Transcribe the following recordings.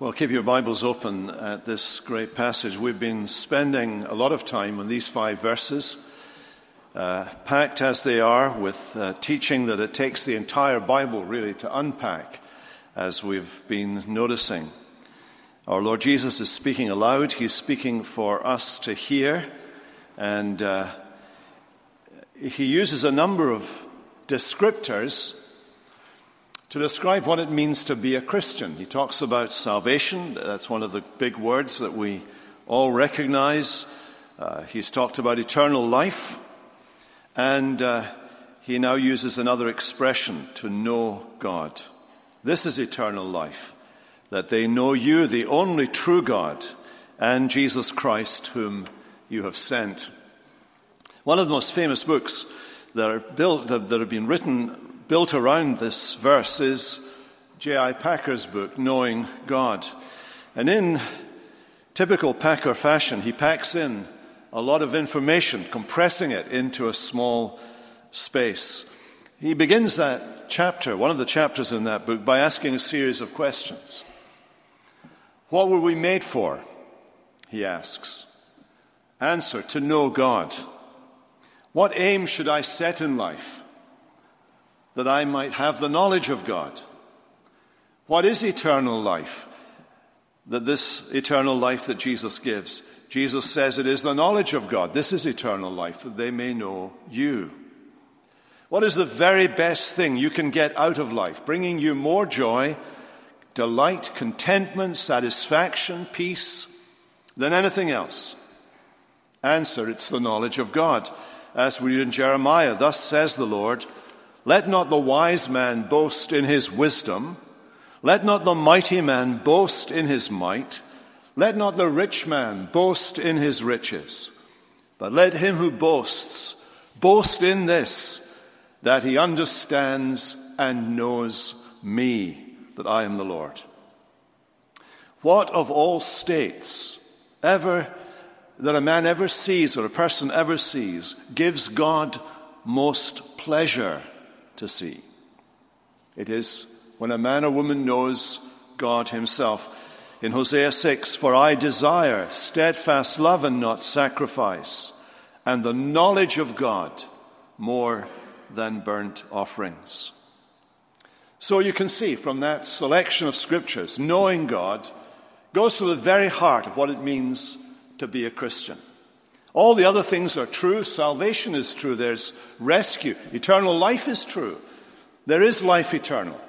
Well, keep your Bibles open at this great passage. We've been spending a lot of time on these five verses, uh, packed as they are with uh, teaching that it takes the entire Bible really to unpack, as we've been noticing. Our Lord Jesus is speaking aloud. He's speaking for us to hear, and uh, he uses a number of descriptors to describe what it means to be a Christian. He talks about salvation. That's one of the big words that we all recognize. Uh, he's talked about eternal life. And uh, he now uses another expression to know God. This is eternal life, that they know you, the only true God, and Jesus Christ, whom you have sent. One of the most famous books that built, that have been written built around this verse is J.I. Packer's book, Knowing God. And in typical Packer fashion, he packs in a lot of information, compressing it into a small space. He begins that chapter, one of the chapters in that book, by asking a series of questions. What were we made for? He asks. Answer, to know God. What aim should I set in life? That I might have the knowledge of God. What is eternal life? That this eternal life that Jesus gives. Jesus says it is the knowledge of God. This is eternal life, that they may know you. What is the very best thing you can get out of life, bringing you more joy, delight, contentment, satisfaction, peace than anything else? Answer, it's the knowledge of God. As we read in Jeremiah, thus says the Lord, let not the wise man boast in his wisdom. Let not the mighty man boast in his might. Let not the rich man boast in his riches. But let him who boasts boast in this, that he understands and knows me, that I am the Lord. What of all states ever that a man ever sees or a person ever sees gives God most pleasure to see. It is when a man or woman knows God himself. In Hosea 6, for I desire steadfast love and not sacrifice, and the knowledge of God more than burnt offerings. So you can see from that selection of scriptures, knowing God goes to the very heart of what it means to be a Christian. All the other things are true. Salvation is true. There's rescue. Eternal life is true. There is life eternal.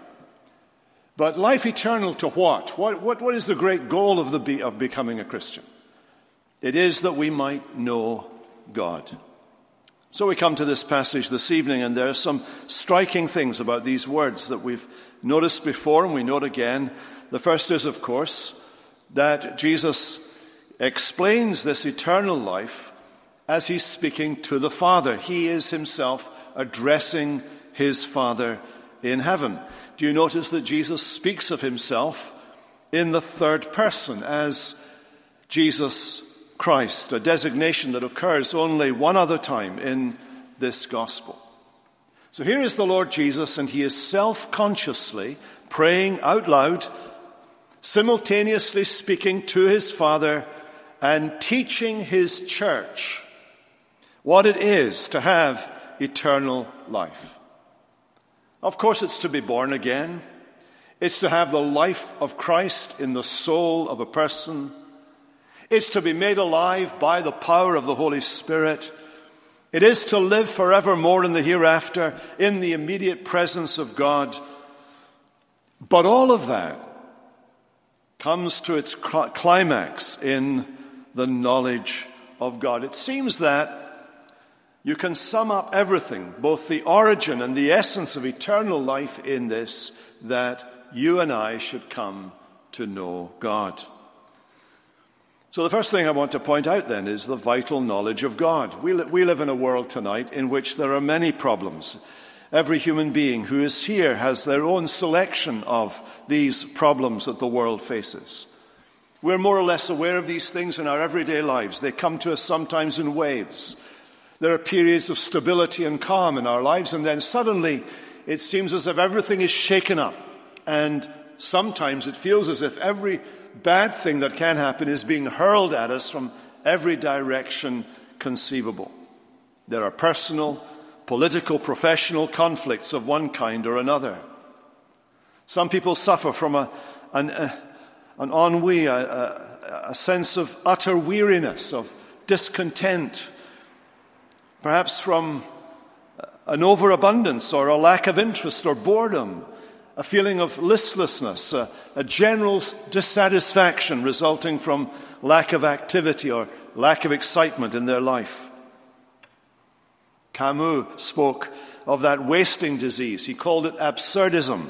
But life eternal to what? What, what, what is the great goal of, the, of becoming a Christian? It is that we might know God. So we come to this passage this evening, and there are some striking things about these words that we've noticed before and we note again. The first is, of course, that Jesus explains this eternal life as he's speaking to the Father. He is himself addressing his Father in heaven. Do you notice that Jesus speaks of himself in the third person as Jesus Christ, a designation that occurs only one other time in this gospel? So here is the Lord Jesus, and he is self consciously praying out loud, simultaneously speaking to his Father and teaching his church what it is to have eternal life. Of course, it's to be born again. It's to have the life of Christ in the soul of a person. It's to be made alive by the power of the Holy Spirit. It is to live forevermore in the hereafter in the immediate presence of God. But all of that comes to its climax in the knowledge of God. It seems that you can sum up everything, both the origin and the essence of eternal life in this, that you and I should come to know God. So the first thing I want to point out then is the vital knowledge of God. We, li- we live in a world tonight in which there are many problems. Every human being who is here has their own selection of these problems that the world faces. We're more or less aware of these things in our everyday lives. They come to us sometimes in waves. There are periods of stability and calm in our lives, and then suddenly it seems as if everything is shaken up and sometimes it feels as if every bad thing that can happen is being hurled at us from every direction conceivable. There are personal, political, professional conflicts of one kind or another. Some people suffer from a, an, a, an ennui, a, a, a sense of utter weariness, of discontent, perhaps from an overabundance or a lack of interest or boredom, a feeling of listlessness, a, a, general dissatisfaction resulting from lack of activity or lack of excitement in their life. Camus spoke of that wasting disease. He called it absurdism.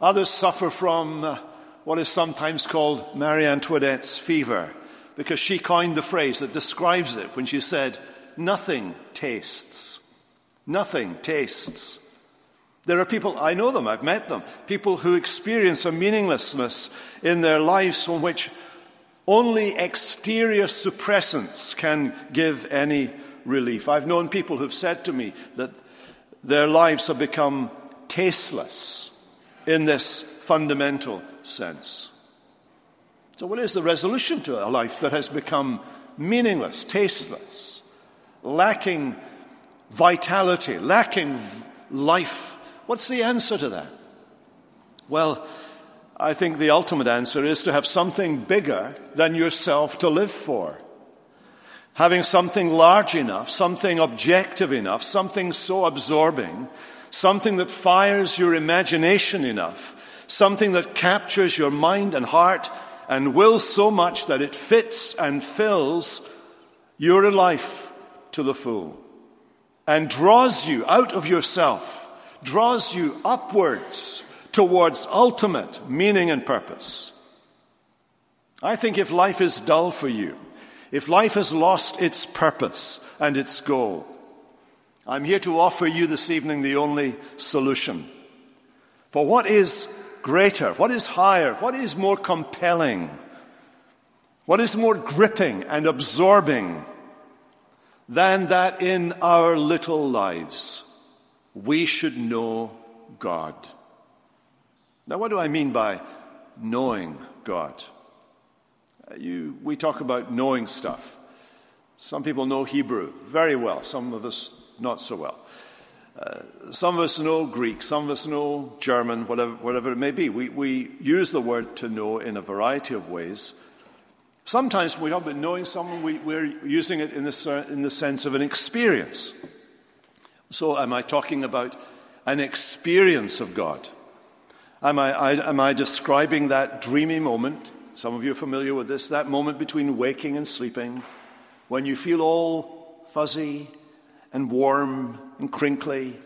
Others suffer from uh, what is sometimes called Marie Antoinette's fever, because she coined the phrase that describes it when she said, Nothing tastes. Nothing tastes. There are people, I know them, I've met them, people who experience a meaninglessness in their lives from which only exterior suppressants can give any relief. I've known people who've said to me that their lives have become tasteless in this fundamental sense. So, what is the resolution to a life that has become meaningless, tasteless, lacking vitality, lacking life? What's the answer to that? Well, I think the ultimate answer is to have something bigger than yourself to live for. Having something large enough, something objective enough, something so absorbing, something that fires your imagination enough, something that captures your mind and heart and will so much that it fits and fills your life to the full and draws you out of yourself, draws you upwards towards ultimate meaning and purpose. I think if life is dull for you, if life has lost its purpose and its goal, I'm here to offer you this evening the only solution. For what is greater? What is higher? What is more compelling? What is more gripping and absorbing than that in our little lives we should know God? Now, what do I mean by knowing God? Uh, you, we talk about knowing stuff. Some people know Hebrew very well, some of us not so well. Uh, some of us know Greek, some of us know German, whatever, whatever it may be. We, we use the word to know in a variety of ways. Sometimes when we talk about knowing someone, we, we're using it in the, in the sense of an experience. So, am I talking about an experience of God? Am I, I, am I describing that dreamy moment? Some of you are familiar with this, that moment between waking and sleeping, when you feel all fuzzy and warm and crinkly.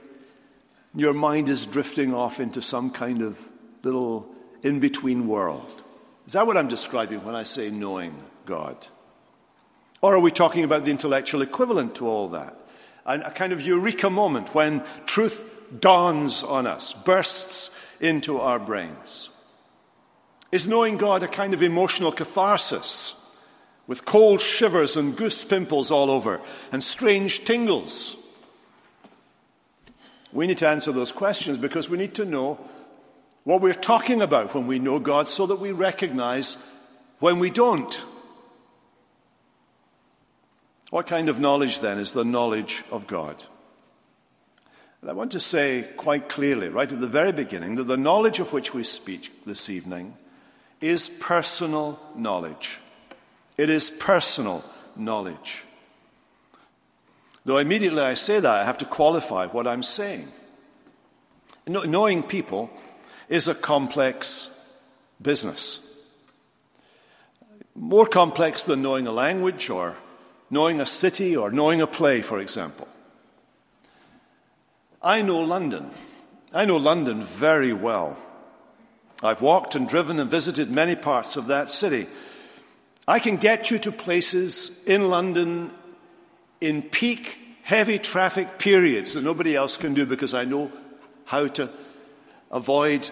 Your mind is drifting off into some kind of little in between world. Is that what I'm describing when I say knowing God? Or are we talking about the intellectual equivalent to all that? And a kind of eureka moment when truth dawns on us, bursts into our brains. Is knowing God a kind of emotional catharsis? with cold shivers and goose pimples all over and strange tingles? We need to answer those questions because we need to know what we're talking about when we know God so that we recognize when we don't. What kind of knowledge then is the knowledge of God? And I want to say quite clearly, right at the very beginning, that the knowledge of which we speak this evening is personal knowledge. It is personal knowledge. Though immediately I say that, I have to qualify what I'm saying. Knowing people is a complex business. More complex than knowing a language or knowing a city or knowing a play, for example. I know London. I know London very well. I've walked and driven and visited many parts of that city. I can get you to places in London in peak heavy traffic periods that nobody else can do because I know how to avoid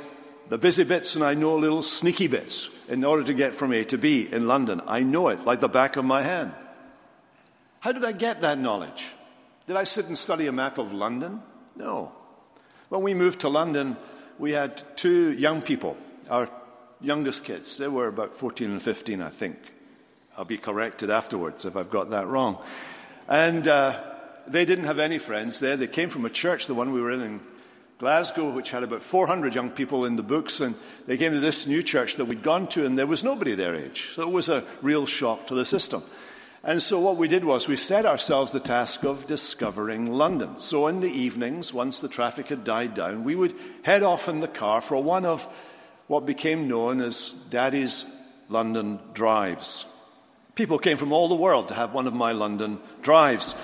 the busy bits and I know little sneaky bits in order to get from A to B in London. I know it like the back of my hand. How did I get that knowledge? Did I sit and study a map of London? No. When we moved to London, we had two young people, our youngest kids. They were about 14 and 15, I think. I'll be corrected afterwards if I've got that wrong. And uh, they didn't have any friends there. They came from a church, the one we were in in Glasgow, which had about 400 young people in the books, and they came to this new church that we'd gone to, and there was nobody their age. So it was a real shock to the system. And so what we did was we set ourselves the task of discovering London. So in the evenings, once the traffic had died down, we would head off in the car for one of what became known as Daddy's London Drives. People came from all the world to have one of my London drives.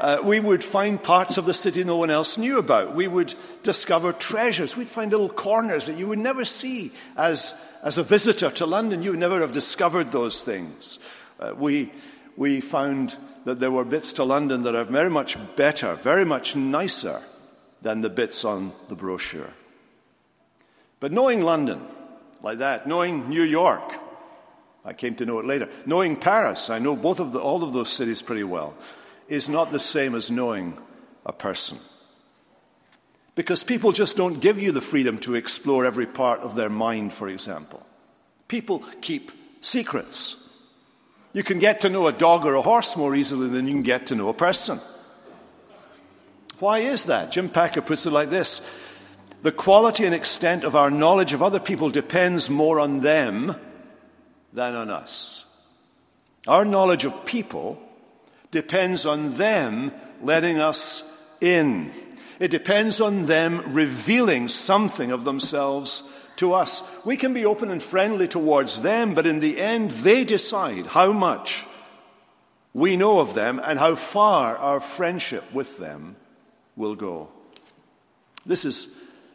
Uh, we would find parts of the city no one else knew about. We would discover treasures. We'd find little corners that you would never see as, as a visitor to London. You would never have discovered those things. Uh, we we found that there were bits to London that are very much better, very much nicer than the bits on the brochure. But knowing London like that, knowing New York, I came to know it later, knowing Paris, I know both of the, all of those cities pretty well, is not the same as knowing a person. Because people just don't give you the freedom to explore every part of their mind, for example. People keep secrets. You can get to know a dog or a horse more easily than you can get to know a person. Why is that? Jim Packer puts it like this The quality and extent of our knowledge of other people depends more on them than on us. Our knowledge of people depends on them letting us in. It depends on them revealing something of themselves to us. We can be open and friendly towards them, but in the end, they decide how much we know of them and how far our friendship with them will go. This is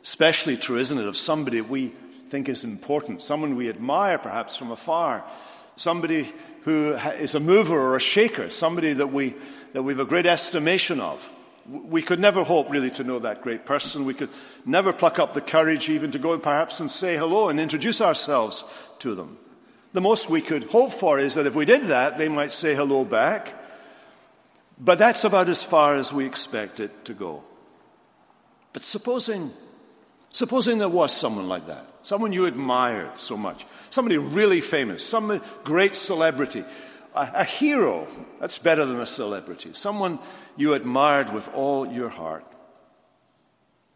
especially true, isn't it, of somebody we think is important, someone we admire perhaps from afar, somebody who is a mover or a shaker, somebody that we, that we have a great estimation of. We could never hope really to know that great person. We could never pluck up the courage even to go perhaps and say hello and introduce ourselves to them. The most we could hope for is that if we did that, they might say hello back. But that's about as far as we expect it to go. But supposing, supposing there was someone like that, someone you admired so much, somebody really famous, some great celebrity, a, a hero, that's better than a celebrity, someone you admired with all your heart.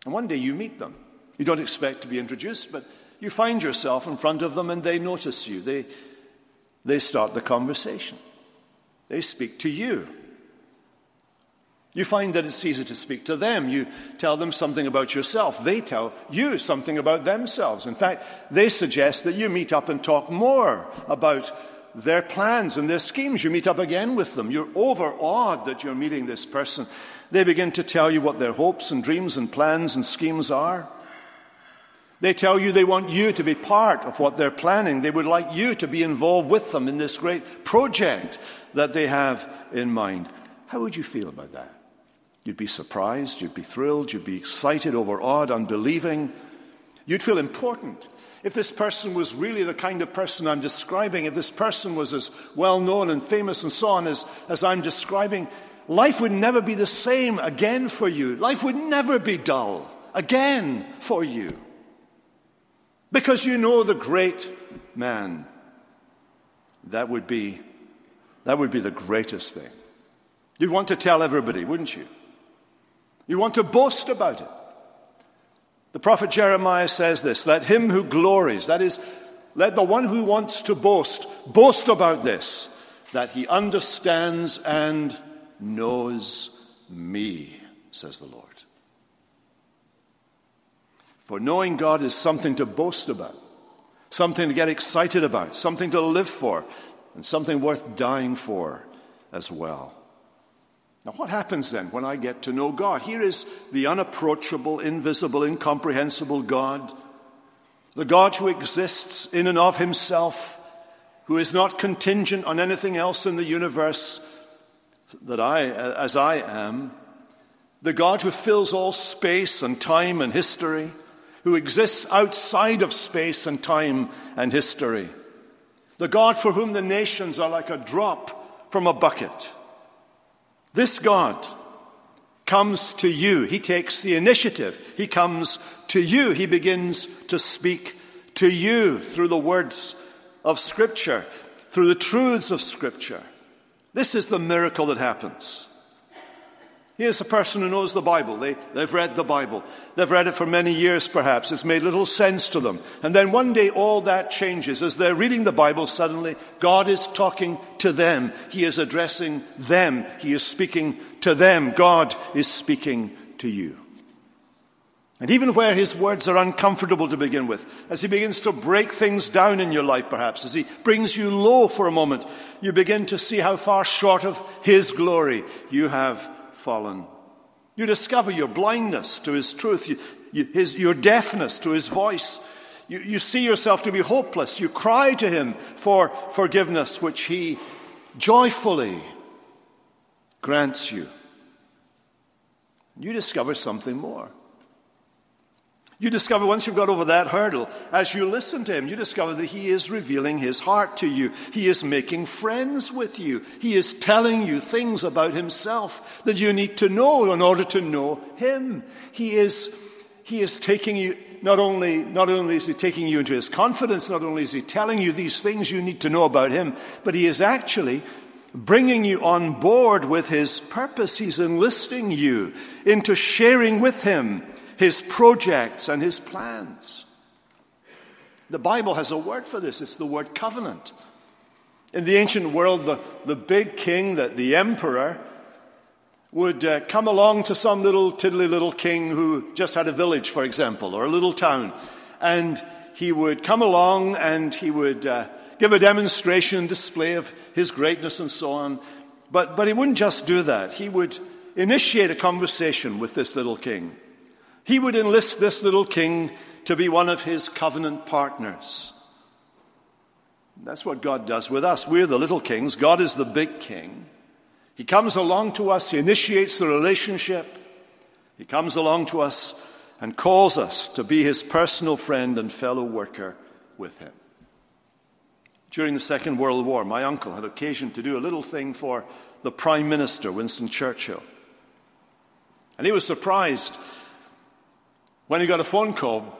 And one day you meet them. You don't expect to be introduced, but you find yourself in front of them and they notice you. They, they start the conversation. They speak to you. You find that it's easy to speak to them. You tell them something about yourself. They tell you something about themselves. In fact, they suggest that you meet up and talk more about their plans and their schemes. You meet up again with them. You're overawed that you're meeting this person. They begin to tell you what their hopes and dreams and plans and schemes are. They tell you they want you to be part of what they're planning. They would like you to be involved with them in this great project that they have in mind. How would you feel about that? You'd be surprised, you'd be thrilled, you'd be excited, overawed, unbelieving. You'd feel important. If this person was really the kind of person I'm describing, if this person was as well known and famous and so on as, as I'm describing, life would never be the same again for you. Life would never be dull again for you. Because you know the great man. That would be, that would be the greatest thing. You'd want to tell everybody, wouldn't you? You want to boast about it. The prophet Jeremiah says this Let him who glories, that is, let the one who wants to boast, boast about this, that he understands and knows me, says the Lord. For knowing God is something to boast about, something to get excited about, something to live for, and something worth dying for as well. Now, what happens then when I get to know God? Here is the unapproachable, invisible, incomprehensible God, the God who exists in and of himself, who is not contingent on anything else in the universe that I, as I am, the God who fills all space and time and history, who exists outside of space and time and history, the God for whom the nations are like a drop from a bucket this God comes to you. He takes the initiative. He comes to you. He begins to speak to you through the words of Scripture, through the truths of Scripture. This is the miracle that happens. Here's a person who knows the Bible. They, they've read the Bible. They've read it for many years, perhaps. It's made little sense to them. And then one day all that changes. As they're reading the Bible, suddenly God is talking to them. He is addressing them. He is speaking to them. God is speaking to you. And even where his words are uncomfortable to begin with, as he begins to break things down in your life, perhaps, as he brings you low for a moment, you begin to see how far short of his glory you have fallen. You discover your blindness to His truth, you, you, his, your deafness to His voice. You, you see yourself to be hopeless. You cry to Him for forgiveness, which He joyfully grants you. You discover something more. You discover once you've got over that hurdle, as you listen to him, you discover that he is revealing his heart to you. He is making friends with you. He is telling you things about himself that you need to know in order to know him. He is, he is taking you, not only, not only is he taking you into his confidence, not only is he telling you these things you need to know about him, but he is actually bringing you on board with his purpose. He's enlisting you into sharing with him his projects and his plans. The Bible has a word for this. It's the word covenant. In the ancient world, the, the big king, the, the emperor, would uh, come along to some little tiddly little king who just had a village, for example, or a little town. And he would come along and he would uh, give a demonstration and display of his greatness and so on. But, but he wouldn't just do that. He would initiate a conversation with this little king. He would enlist this little king to be one of his covenant partners. That's what God does with us. We're the little kings. God is the big king. He comes along to us. He initiates the relationship. He comes along to us and calls us to be his personal friend and fellow worker with him. During the Second World War, my uncle had occasion to do a little thing for the Prime Minister, Winston Churchill. And he was surprised when he got a phone call,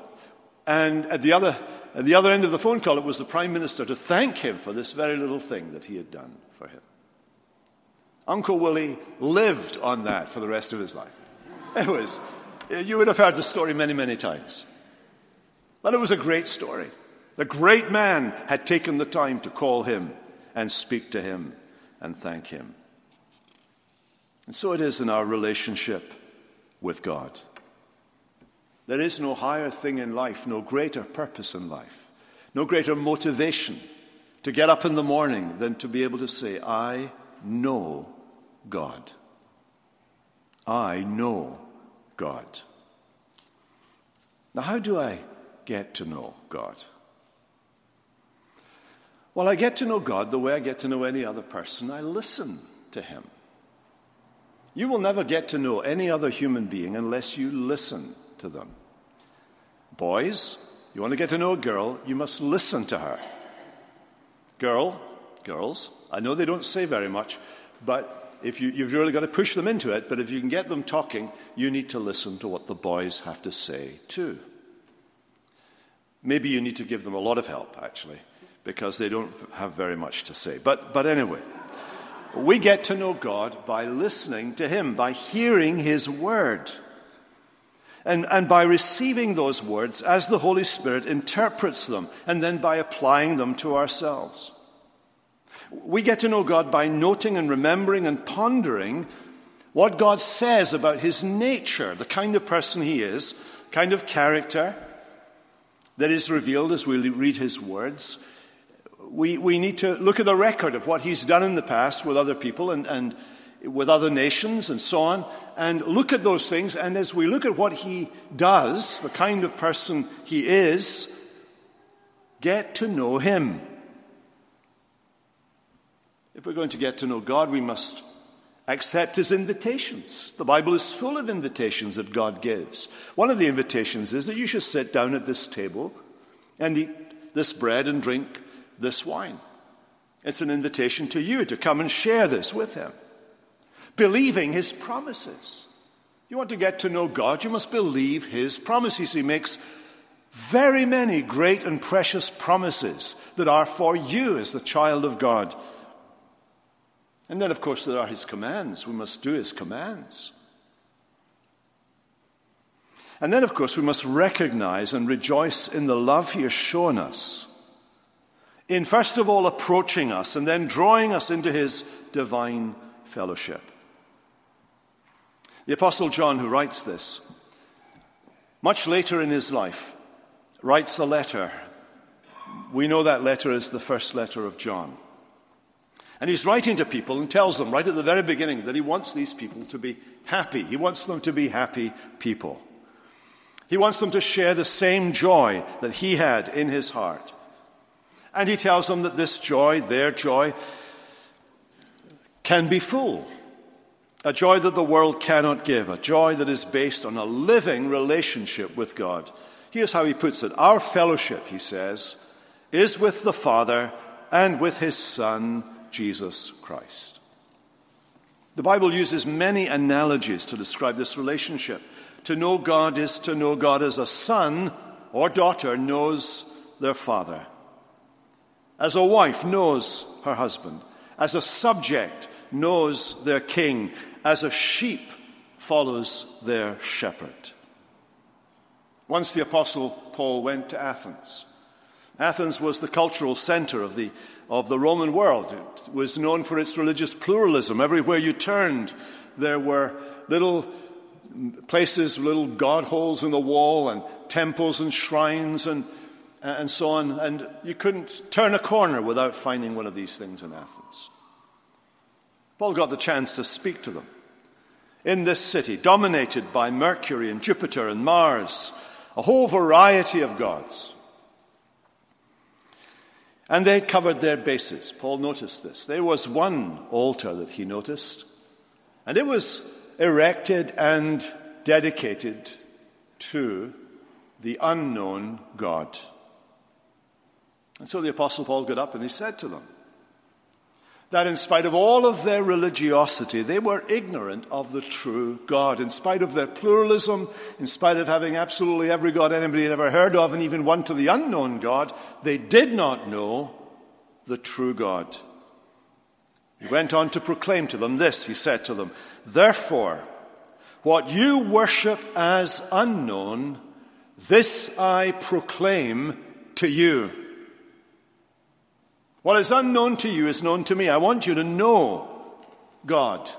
and at the other, at the other end of the phone call, it was the Prime Minister to thank him for this very little thing that he had done for him. Uncle Willie lived on that for the rest of his life. It was, you would have heard the story many, many times. But it was a great story. The great man had taken the time to call him and speak to him and thank him. And so it is in our relationship with God. There is no higher thing in life, no greater purpose in life, no greater motivation to get up in the morning than to be able to say, I know God. I know God. Now, how do I get to know God? Well, I get to know God the way I get to know any other person. I listen to Him. You will never get to know any other human being unless you listen to them. Boys, you want to get to know a girl, you must listen to her. Girl, girls, I know they don't say very much, but if you, you've really got to push them into it, but if you can get them talking, you need to listen to what the boys have to say too. Maybe you need to give them a lot of help, actually, because they don't have very much to say. But, but anyway, we get to know God by listening to Him, by hearing His word. And, and by receiving those words as the Holy Spirit interprets them, and then by applying them to ourselves. We get to know God by noting and remembering and pondering what God says about his nature, the kind of person he is, kind of character that is revealed as we read his words. We, we need to look at the record of what he's done in the past with other people and, and with other nations and so on, and look at those things. And as we look at what he does, the kind of person he is, get to know him. If we're going to get to know God, we must accept his invitations. The Bible is full of invitations that God gives. One of the invitations is that you should sit down at this table and eat this bread and drink this wine. It's an invitation to you to come and share this with him believing his promises. You want to get to know God, you must believe His promises. He makes very many great and precious promises that are for you as the child of God. And then, of course, there are His commands. We must do His commands. And then, of course, we must recognize and rejoice in the love He has shown us. In first of all, approaching us and then drawing us into His divine fellowship. The Apostle John, who writes this, much later in his life, writes a letter. We know that letter is the first letter of John. And he's writing to people and tells them right at the very beginning that he wants these people to be happy. He wants them to be happy people. He wants them to share the same joy that he had in his heart. And he tells them that this joy, their joy, can be full. A joy that the world cannot give, a joy that is based on a living relationship with God. Here's how he puts it Our fellowship, he says, is with the Father and with his Son, Jesus Christ. The Bible uses many analogies to describe this relationship. To know God is to know God as a son or daughter knows their father, as a wife knows her husband, as a subject knows their king, as a sheep follows their shepherd. Once the Apostle Paul went to Athens. Athens was the cultural center of the, of the Roman world. It was known for its religious pluralism. Everywhere you turned, there were little places, little god holes in the wall, and temples and shrines and, and so on. And you couldn't turn a corner without finding one of these things in Athens. Paul got the chance to speak to them in this city, dominated by Mercury and Jupiter and Mars, a whole variety of gods. And they covered their bases. Paul noticed this. There was one altar that he noticed, and it was erected and dedicated to the unknown God. And so the Apostle Paul got up and he said to them, that in spite of all of their religiosity, they were ignorant of the true God. In spite of their pluralism, in spite of having absolutely every God anybody had ever heard of, and even one to the unknown God, they did not know the true God. He went on to proclaim to them this. He said to them, Therefore, what you worship as unknown, this I proclaim to you. What is unknown to you is known to me. I want you to know God.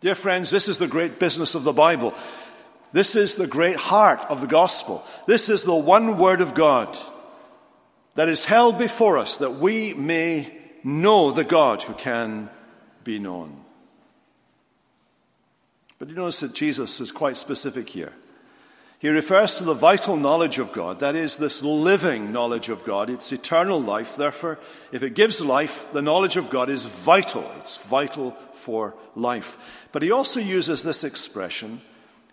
Dear friends, this is the great business of the Bible. This is the great heart of the gospel. This is the one word of God that is held before us that we may know the God who can be known. But you notice that Jesus is quite specific here. He refers to the vital knowledge of God, that is, this living knowledge of God. It's eternal life. Therefore, if it gives life, the knowledge of God is vital. It's vital for life. But he also uses this expression,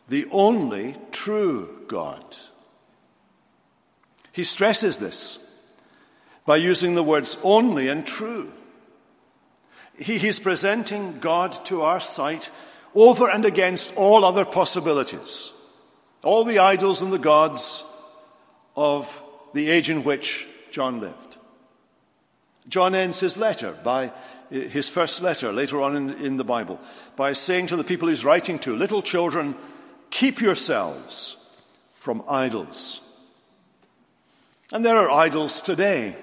the only true God. He stresses this by using the words only and true. He, he's presenting God to our sight over and against all other possibilities all the idols and the gods of the age in which John lived. John ends his letter by his first letter later on in, in, the Bible by saying to the people he's writing to, Little children, keep yourselves from idols. And there are idols today,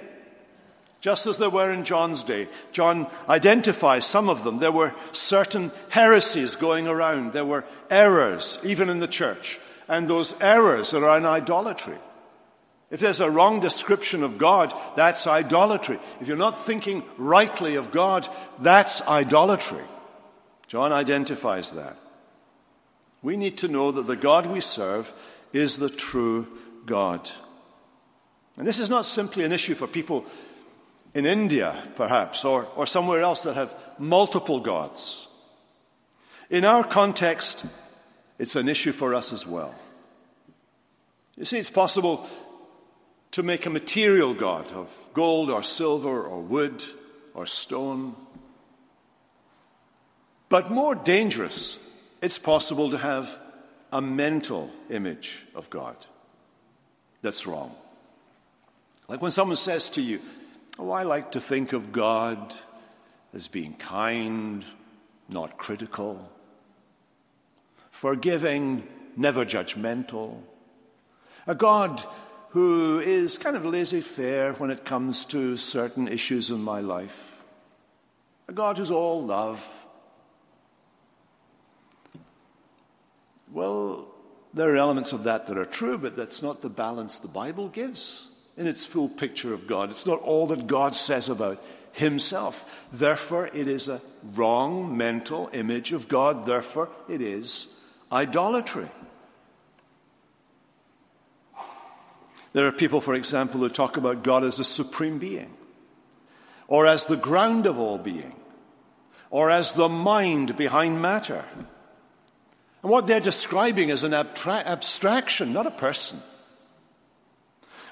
just as there were in John's day. John identifies some of them. There were certain heresies going around, there were errors, even in the church and those errors that are in idolatry. If there's a wrong description of God, that's idolatry. If you're not thinking rightly of God, that's idolatry. John identifies that. We need to know that the God we serve is the true God. And this is not simply an issue for people in India, perhaps, or, or somewhere else that have multiple gods. In our context, it's an issue for us as well. You see, it's possible to make a material God of gold or silver or wood or stone. But more dangerous It's possible to have a mental image of God that's wrong. Like when someone says to you, Oh, I like to think of God as being kind, not critical, forgiving, never judgmental, a God who is kind of laissez faire when it comes to certain issues in my life, a God who's all love. Well, there are elements of that that are true, but that's not the balance the Bible gives in its full picture of God. It's not all that God says about Himself. Therefore, it is a wrong mental image of God. Therefore, it is idolatry. There are people, for example, who talk about God as the supreme being, or as the ground of all being, or as the mind behind matter. And what they're describing is an abtra- abstraction, not a person.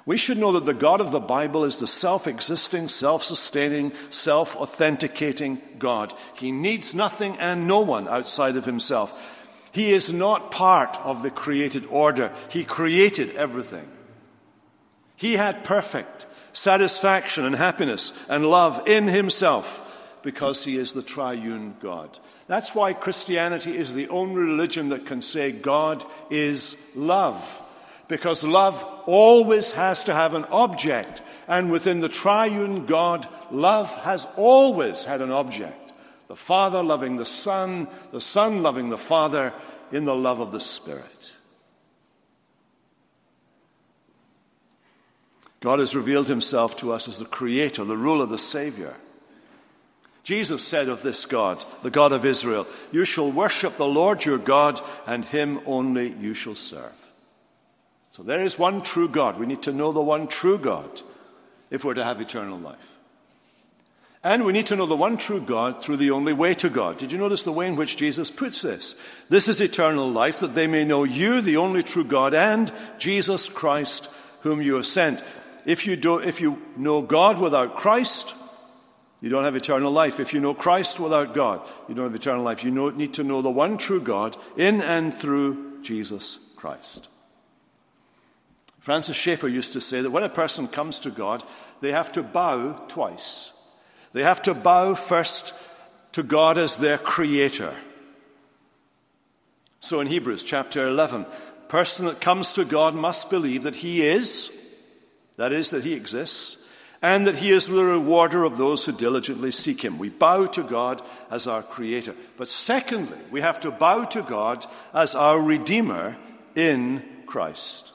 We should know that the God of the Bible is the self existing, self sustaining, self authenticating God. He needs nothing and no one outside of himself. He is not part of the created order, He created everything. He had perfect satisfaction and happiness and love in Himself because He is the triune God. That's why Christianity is the only religion that can say God is love because love always has to have an object. And within the triune God, love has always had an object. The Father loving the Son, the Son loving the Father in the love of the Spirit. God has revealed himself to us as the Creator, the ruler, the Savior. Jesus said of this God, the God of Israel, You shall worship the Lord your God, and him only you shall serve. So there is one true God. We need to know the one true God if we're to have eternal life. And we need to know the one true God through the only way to God. Did you notice the way in which Jesus puts this? This is eternal life, that they may know you, the only true God, and Jesus Christ, whom you have sent. If you, do, if you know God without Christ, you don't have eternal life. If you know Christ without God, you don't have eternal life. You know, need to know the one true God in and through Jesus Christ. Francis Schaeffer used to say that when a person comes to God, they have to bow twice. They have to bow first to God as their creator. So in Hebrews chapter 11, person that comes to God must believe that he is, that is, that he exists, and that he is the rewarder of those who diligently seek him. We bow to God as our creator. But secondly, we have to bow to God as our redeemer in Christ.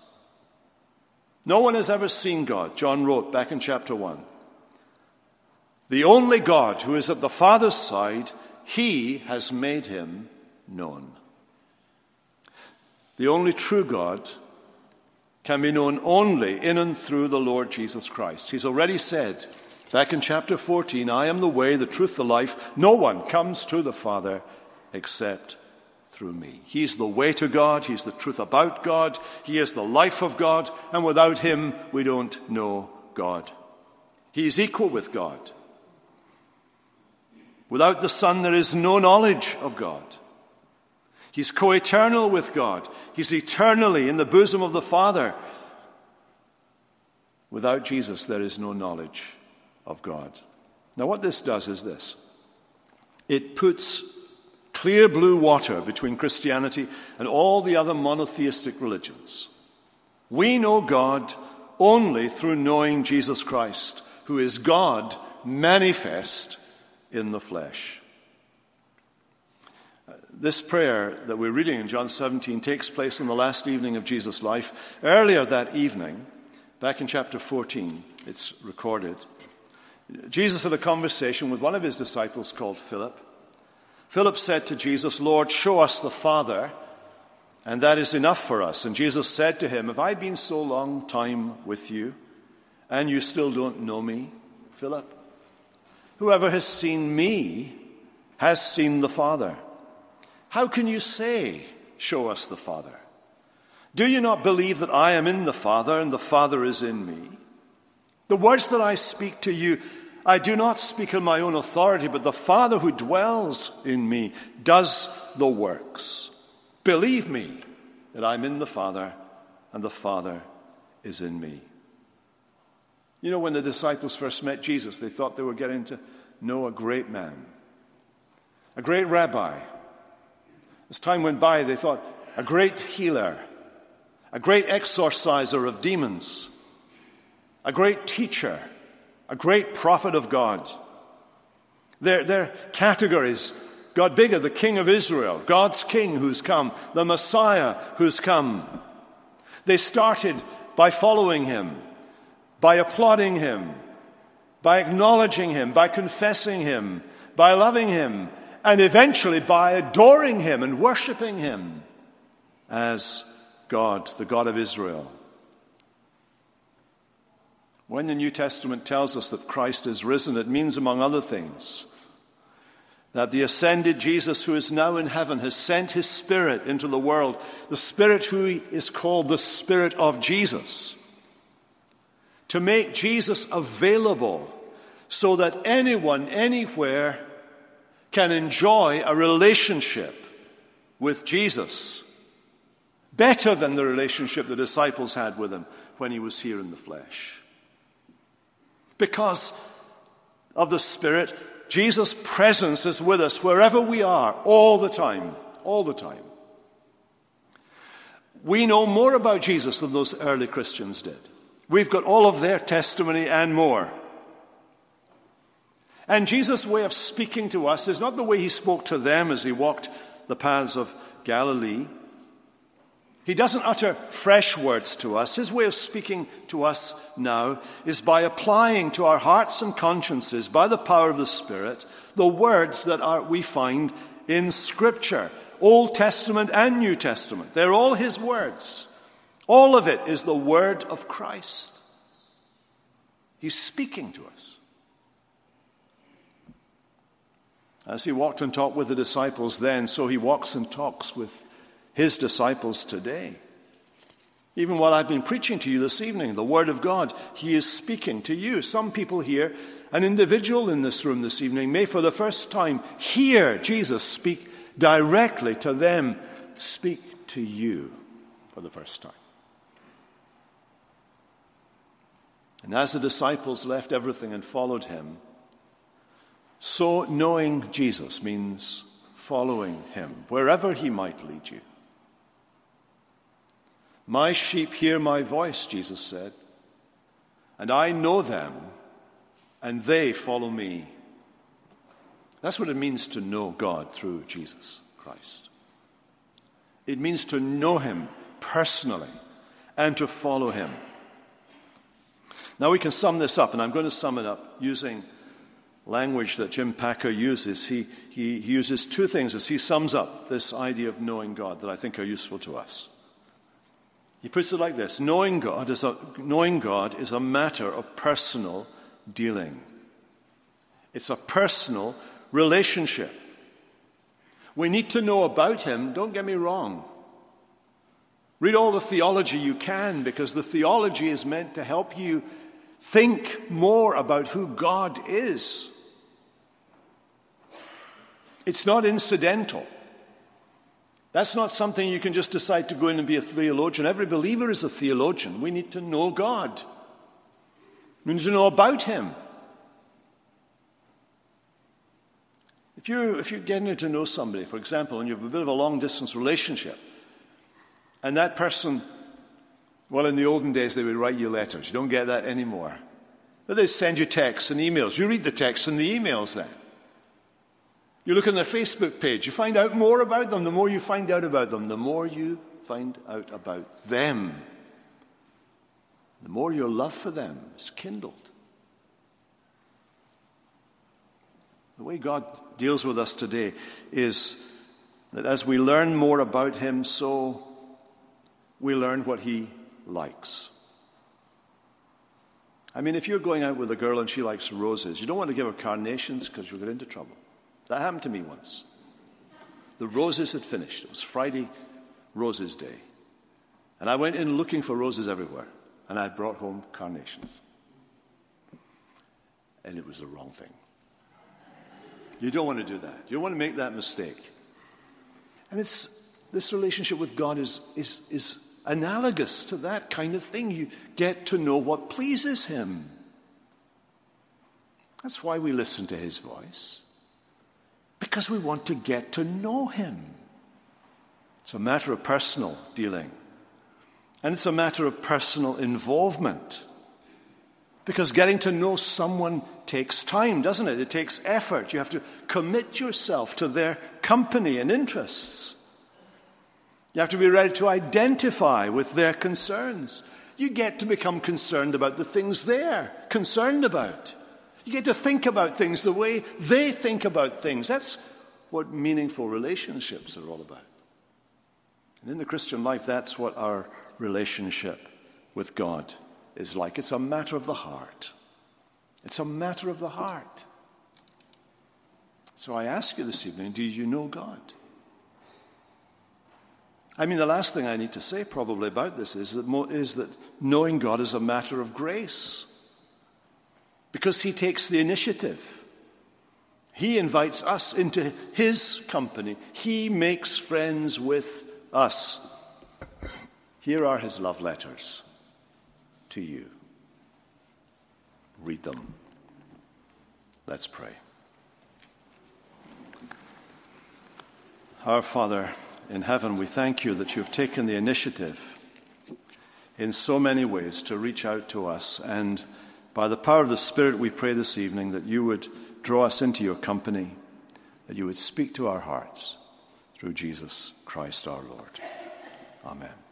No one has ever seen God, John wrote back in chapter 1. The only God who is at the Father's side, he has made him known. The only true God can be known only in and through the Lord Jesus Christ. He's already said back in chapter 14, I am the way, the truth, the life. No one comes to the Father except through me. He's the way to God. He's the truth about God. He is the life of God. And without Him, we don't know God. He is equal with God. Without the Son, there is no knowledge of God. He's co eternal with God. He's eternally in the bosom of the Father. Without Jesus, there is no knowledge of God. Now, what this does is this it puts clear blue water between Christianity and all the other monotheistic religions. We know God only through knowing Jesus Christ, who is God manifest in the flesh. Uh, this prayer that we're reading in John 17 takes place on the last evening of Jesus' life. Earlier that evening, back in chapter 14, it's recorded, Jesus had a conversation with one of his disciples called Philip. Philip said to Jesus, Lord, show us the Father, and that is enough for us. And Jesus said to him, Have I been so long time with you, and you still don't know me, Philip? Whoever has seen me has seen the Father. How can you say, Show us the Father? Do you not believe that I am in the Father and the Father is in me? The words that I speak to you, I do not speak on my own authority, but the Father who dwells in me does the works. Believe me that I'm in the Father and the Father is in me. You know, when the disciples first met Jesus, they thought they were getting to know a great man, a great rabbi. As time went by, they thought a great healer, a great exorciser of demons, a great teacher a great prophet of God. Their, their categories got bigger the King of Israel, God's King who's come, the Messiah who's come. They started by following him, by applauding him, by acknowledging him, by confessing him, by loving him, and eventually by adoring him and worshiping him as God, the God of Israel. When the New Testament tells us that Christ is risen, it means, among other things, that the ascended Jesus who is now in heaven has sent his Spirit into the world, the Spirit who is called the Spirit of Jesus, to make Jesus available so that anyone, anywhere, can enjoy a relationship with Jesus better than the relationship the disciples had with him when he was here in the flesh. Because of the Spirit, Jesus' presence is with us wherever we are, all the time. All the time. We know more about Jesus than those early Christians did. We've got all of their testimony and more. And Jesus' way of speaking to us is not the way he spoke to them as he walked the paths of Galilee. He doesn't utter fresh words to us. His way of speaking to us now is by applying to our hearts and consciences, by the power of the Spirit, the words that are, we find in Scripture, Old Testament and New Testament. They're all His words. All of it is the Word of Christ. He's speaking to us. As he walked and talked with the disciples then, so he walks and talks with his disciples today. Even while I've been preaching to you this evening, the Word of God, He is speaking to you. Some people here, an individual in this room this evening, may for the first time hear Jesus speak directly to them, speak to you for the first time. And as the disciples left everything and followed Him, so knowing Jesus means following Him, wherever He might lead you. My sheep hear my voice, Jesus said, and I know them, and they follow me. That's what it means to know God through Jesus Christ. It means to know Him personally and to follow Him. Now we can sum this up, and I'm going to sum it up using language that Jim Packer uses. He, he, he uses two things as he sums up this idea of knowing God that I think are useful to us. He puts it like this knowing God is a, knowing God is a matter of personal dealing, it's a personal relationship. We need to know about Him, don't get me wrong. Read all the theology you can because the theology is meant to help you think more about who God is. It's not incidental. That's not something you can just decide to go in and be a theologian. Every believer is a theologian. We need to know God, we need to know about Him. If you're, if you're getting to know somebody, for example, and you have a bit of a long distance relationship, and that person, well, in the olden days, they would write you letters. You don't get that anymore. But they send you texts and emails. You read the texts and the emails then. You look on their Facebook page, you find out more about them. The more you find out about them, the more you find out about them. The more your love for them is kindled. The way God deals with us today is that as we learn more about Him, so we learn what He likes. I mean, if you're going out with a girl and she likes roses, you don't want to give her carnations because you'll get into trouble. That happened to me once. The roses had finished. It was Friday, Roses Day. And I went in looking for roses everywhere, and I brought home carnations. and it was the wrong thing. You don't want to do that. You don't want to make that mistake. And it's, this relationship with God is, is, is analogous to that kind of thing. You get to know what pleases Him. That's why we listen to His voice, because we want to get to know Him. It's a matter of personal dealing, and it's a matter of personal involvement. Because getting to know someone takes time, doesn't it? It takes effort. You have to commit yourself to their company and interests. You have to be ready to identify with their concerns. You get to become concerned about the things they're concerned about. You get to think about things the way they think about things. That's what meaningful relationships are all about. And in the Christian life, that's what our relationship with God is like. It's a matter of the heart. It's a matter of the heart. So I ask you this evening do you know God? I mean, the last thing I need to say probably about this is that, is that knowing God is a matter of grace because He takes the initiative. He invites us into His company, He makes friends with us. Here are His love letters to you. Read them. Let's pray. Our Father in heaven, we thank you that you've taken the initiative in so many ways to reach out to us. And by the power of the Spirit, we pray this evening that you would draw us into your company, that you would speak to our hearts through Jesus Christ our Lord. Amen.